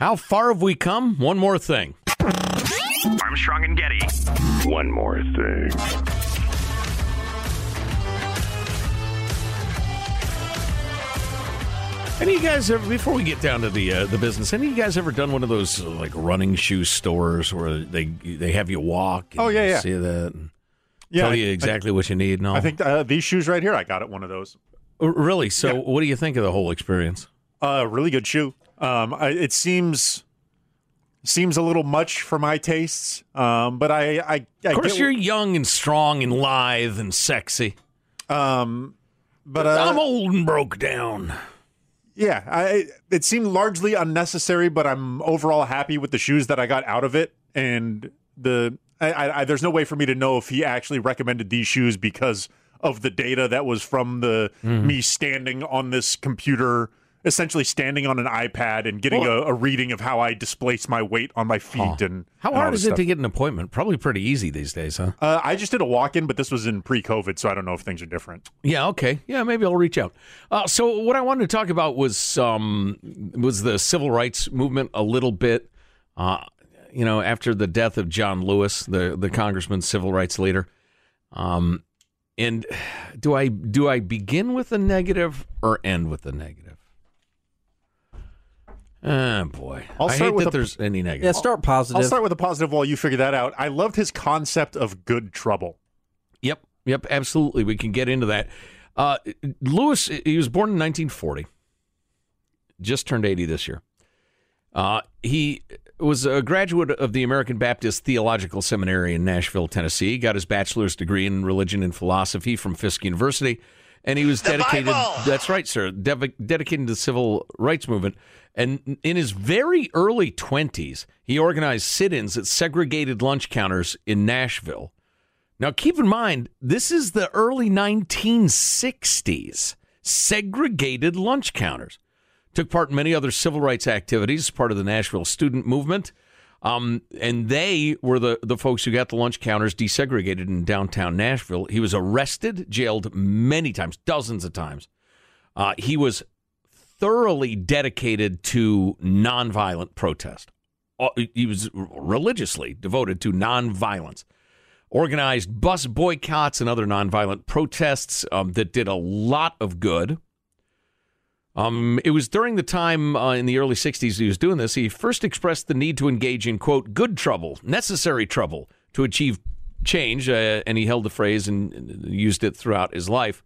How far have we come? One more thing. Armstrong and Getty. One more thing. Any of you guys ever, before we get down to the uh, the business, any of you guys ever done one of those uh, like running shoe stores where they they have you walk? and Oh, yeah, you yeah. See that? And Yeah, tell I- you exactly what you need and all. I think uh, these shoes right here, I got at one of those. Really. So, Yeah. what do you think of the whole experience? Uh, really good shoe. Um, I, it seems seems a little much for my tastes. Um, but I, I, I Of course, you're young and strong and lithe and sexy. um, but uh, I'm old and broke down. yeah, I, it seemed largely unnecessary, but I'm overall happy with the shoes that I got out of it. And the I, I, there's no way for me to know if he actually recommended these shoes because of the data that was from the Mm-hmm. me standing on this computer, essentially standing on an iPad and getting Well- a, a reading of how I displace my weight on my feet and How and hard is it to get an appointment? Probably pretty easy these days, huh? Uh, I just did a walk-in, but this was in pre-COVID, so I don't know if things are different. Yeah, okay. Yeah, maybe I'll reach out. Uh, so what I wanted to talk about was um, was the civil rights movement a little bit. Uh, you know, after the death of John Lewis, the the congressman, civil rights leader. Um, and do I do I begin with the negative or end with the negative? Oh boy, I'll I start hate with that a- there's any negative. Yeah, start positive. I'll start with a positive while you figure that out. I loved his concept of good trouble. Yep, yep, absolutely. We can get into that. Uh, Lewis, he was born in 1940, just turned 80 this year. Uh, he was a graduate of the American Baptist Theological Seminary in Nashville, Tennessee. Got his bachelor's degree in religion and philosophy from Fisk University, and he was dedicated. That's right, sir. Dedicated to the civil rights movement. And in his very early 20s, he organized sit-ins at segregated lunch counters in Nashville. Now, keep in mind, this is the early 1960s. Segregated lunch counters. Took part in many other civil rights activities, part of the Nashville student movement. Um, and they were the, the folks who got the lunch counters desegregated in downtown Nashville. He was arrested, jailed many times, dozens of times. Uh, he was thoroughly dedicated to nonviolent protest. Uh, He was religiously devoted to nonviolence organized bus boycotts and other nonviolent protests um, that did a lot of good. Um, it was during the time uh, in the early 60s he was doing this, he first expressed the need to engage in, quote, good trouble, necessary trouble to achieve change. Uh, and he held the phrase and used it throughout his life.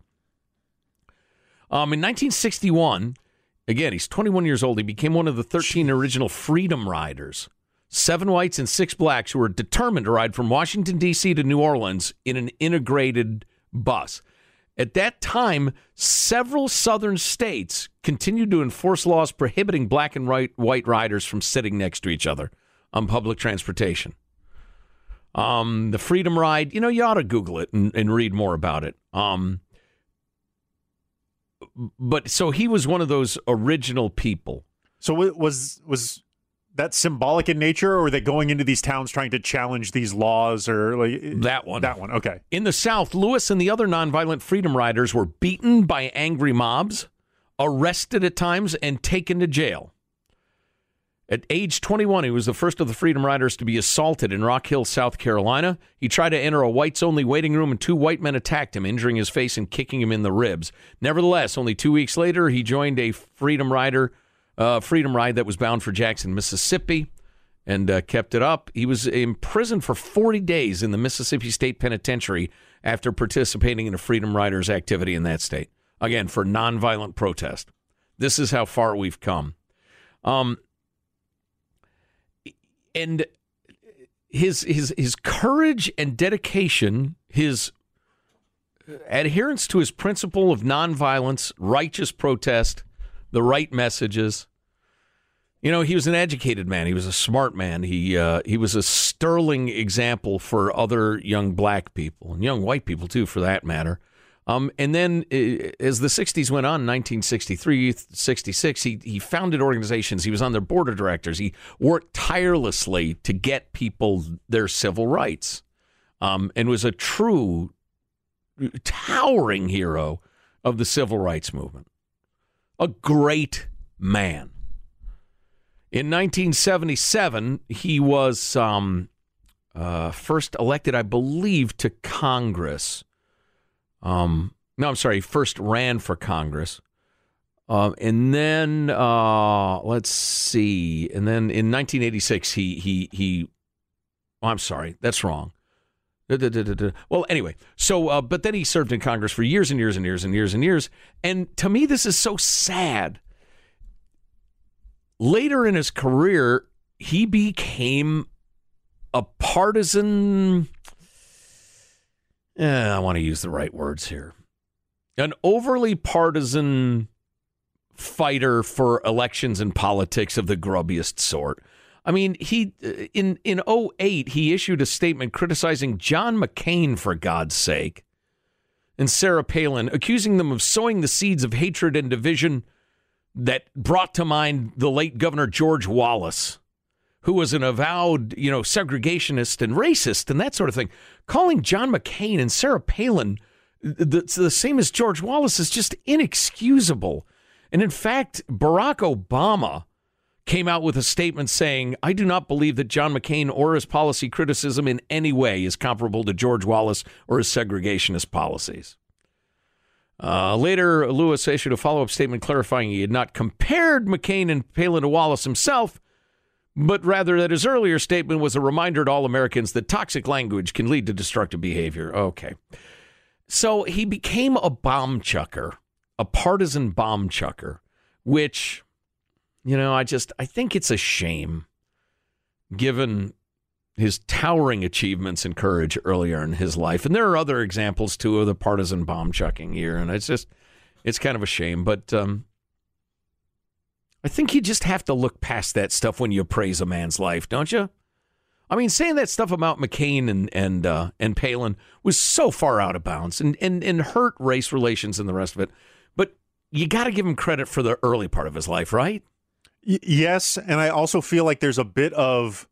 Um, in 1961, again, he's 21 years old. He became one of the 13 original Freedom Riders seven whites and six blacks who were determined to ride from Washington, D.C. to New Orleans in an integrated bus. At that time, several southern states continued to enforce laws prohibiting black and white, riders from sitting next to each other on public transportation. Um, the Freedom Ride, you know, you ought to Google it and, and read more about it. Um, but so he was one of those original people. So wa- was was that symbolic in nature, or are they going into these towns trying to challenge these laws, or like That one. That one. Okay. In the South, Lewis and the other nonviolent freedom riders were beaten by angry mobs, arrested at times, and taken to jail. At age 21, he was the first of the Freedom Riders to be assaulted in Rock Hill, South Carolina. He tried to enter a whites only waiting room, and two white men attacked him, injuring his face and kicking him in the ribs. Nevertheless, only two weeks later, he joined a Freedom Rider, uh, Freedom Ride that was bound for Jackson, Mississippi, and uh, kept it up. He was imprisoned for 40 days in the Mississippi State Penitentiary after participating in a Freedom Riders activity in that state. Again, for nonviolent protest. This is how far we've come. Um, and his his his courage and dedication, his adherence to his principle of nonviolence, righteous protest, the right messages. You know, he was an educated man. He was a smart man. He uh, he was a sterling example for other young black people and young white people too, for that matter. Um, and then uh, as the 60s went on, 1963, 66, he, he founded organizations. He was on their board of directors. He worked tirelessly to get people their civil rights um, and was a true, towering hero of the civil rights movement. A great man. In 1977, he was um, uh, first elected, I believe, to Congress. Um, no, I'm sorry, first ran for Congress. Um, and then uh, let's see, and then in 1986, he he he. Oh, I'm sorry, that's wrong. Well, anyway, so uh, but then he served in Congress for years and years and years and years and years, and to me, this is so sad. Later in his career, he became a partisan. Eh, I want to use the right words here. An overly partisan fighter for elections and politics of the grubbiest sort. I mean, he uh, in in 08 he issued a statement criticizing John McCain for God's sake and Sarah Palin, accusing them of sowing the seeds of hatred and division that brought to mind the late Governor George Wallace, who was an avowed, you know, segregationist and racist and that sort of thing. Calling John McCain and Sarah Palin the, the same as George Wallace is just inexcusable. And in fact, Barack Obama came out with a statement saying, I do not believe that John McCain or his policy criticism in any way is comparable to George Wallace or his segregationist policies. Uh, later, Lewis issued a follow up statement clarifying he had not compared McCain and Palin to Wallace himself, but rather that his earlier statement was a reminder to all Americans that toxic language can lead to destructive behavior. Okay. So he became a bomb chucker a partisan bomb chucker, which, you know, I just I think it's a shame given his towering achievements and courage earlier in his life. And there are other examples too of the partisan bomb chucking here, and it's just it's kind of a shame. But um, I think you just have to look past that stuff when you praise a man's life, don't you? I mean, saying that stuff about McCain and and uh, and Palin was so far out of bounds and, and and hurt race relations and the rest of it But you got to give him credit for the early part of his life, right? Y- yes, and I also feel like there's a bit of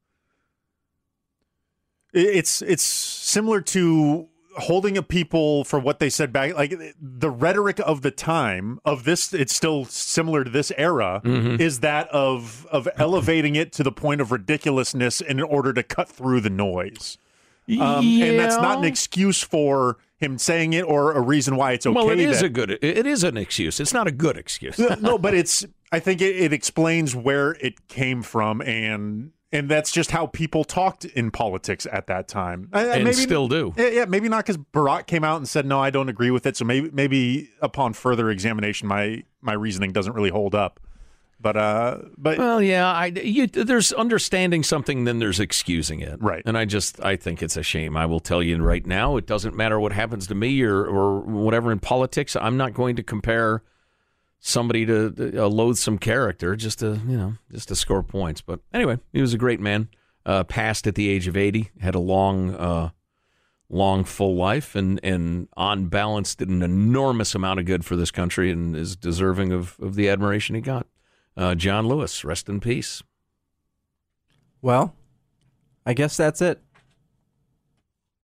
it's it's similar to holding a people for what they said back like the rhetoric of the time of this it's still similar to this era mm-hmm. is that of of elevating it to the point of ridiculousness in order to cut through the noise um, yeah. and that's not an excuse for him saying it or a reason why it's okay. Well, it is that, a good. It is an excuse. It's not a good excuse. no, but it's. I think it, it explains where it came from, and and that's just how people talked in politics at that time, and maybe, still do. Yeah, maybe not because Barack came out and said no, I don't agree with it. So maybe maybe upon further examination, my my reasoning doesn't really hold up. But uh, but well, yeah, I you, there's understanding something, then there's excusing it, right? And I just I think it's a shame. I will tell you right now, it doesn't matter what happens to me or or whatever in politics. I'm not going to compare somebody to a loathsome character just to you know just to score points. But anyway, he was a great man. Uh, passed at the age of 80, had a long. Uh, long full life and and on balance did an enormous amount of good for this country and is deserving of, of the admiration he got. Uh, John Lewis, rest in peace. Well, I guess that's it.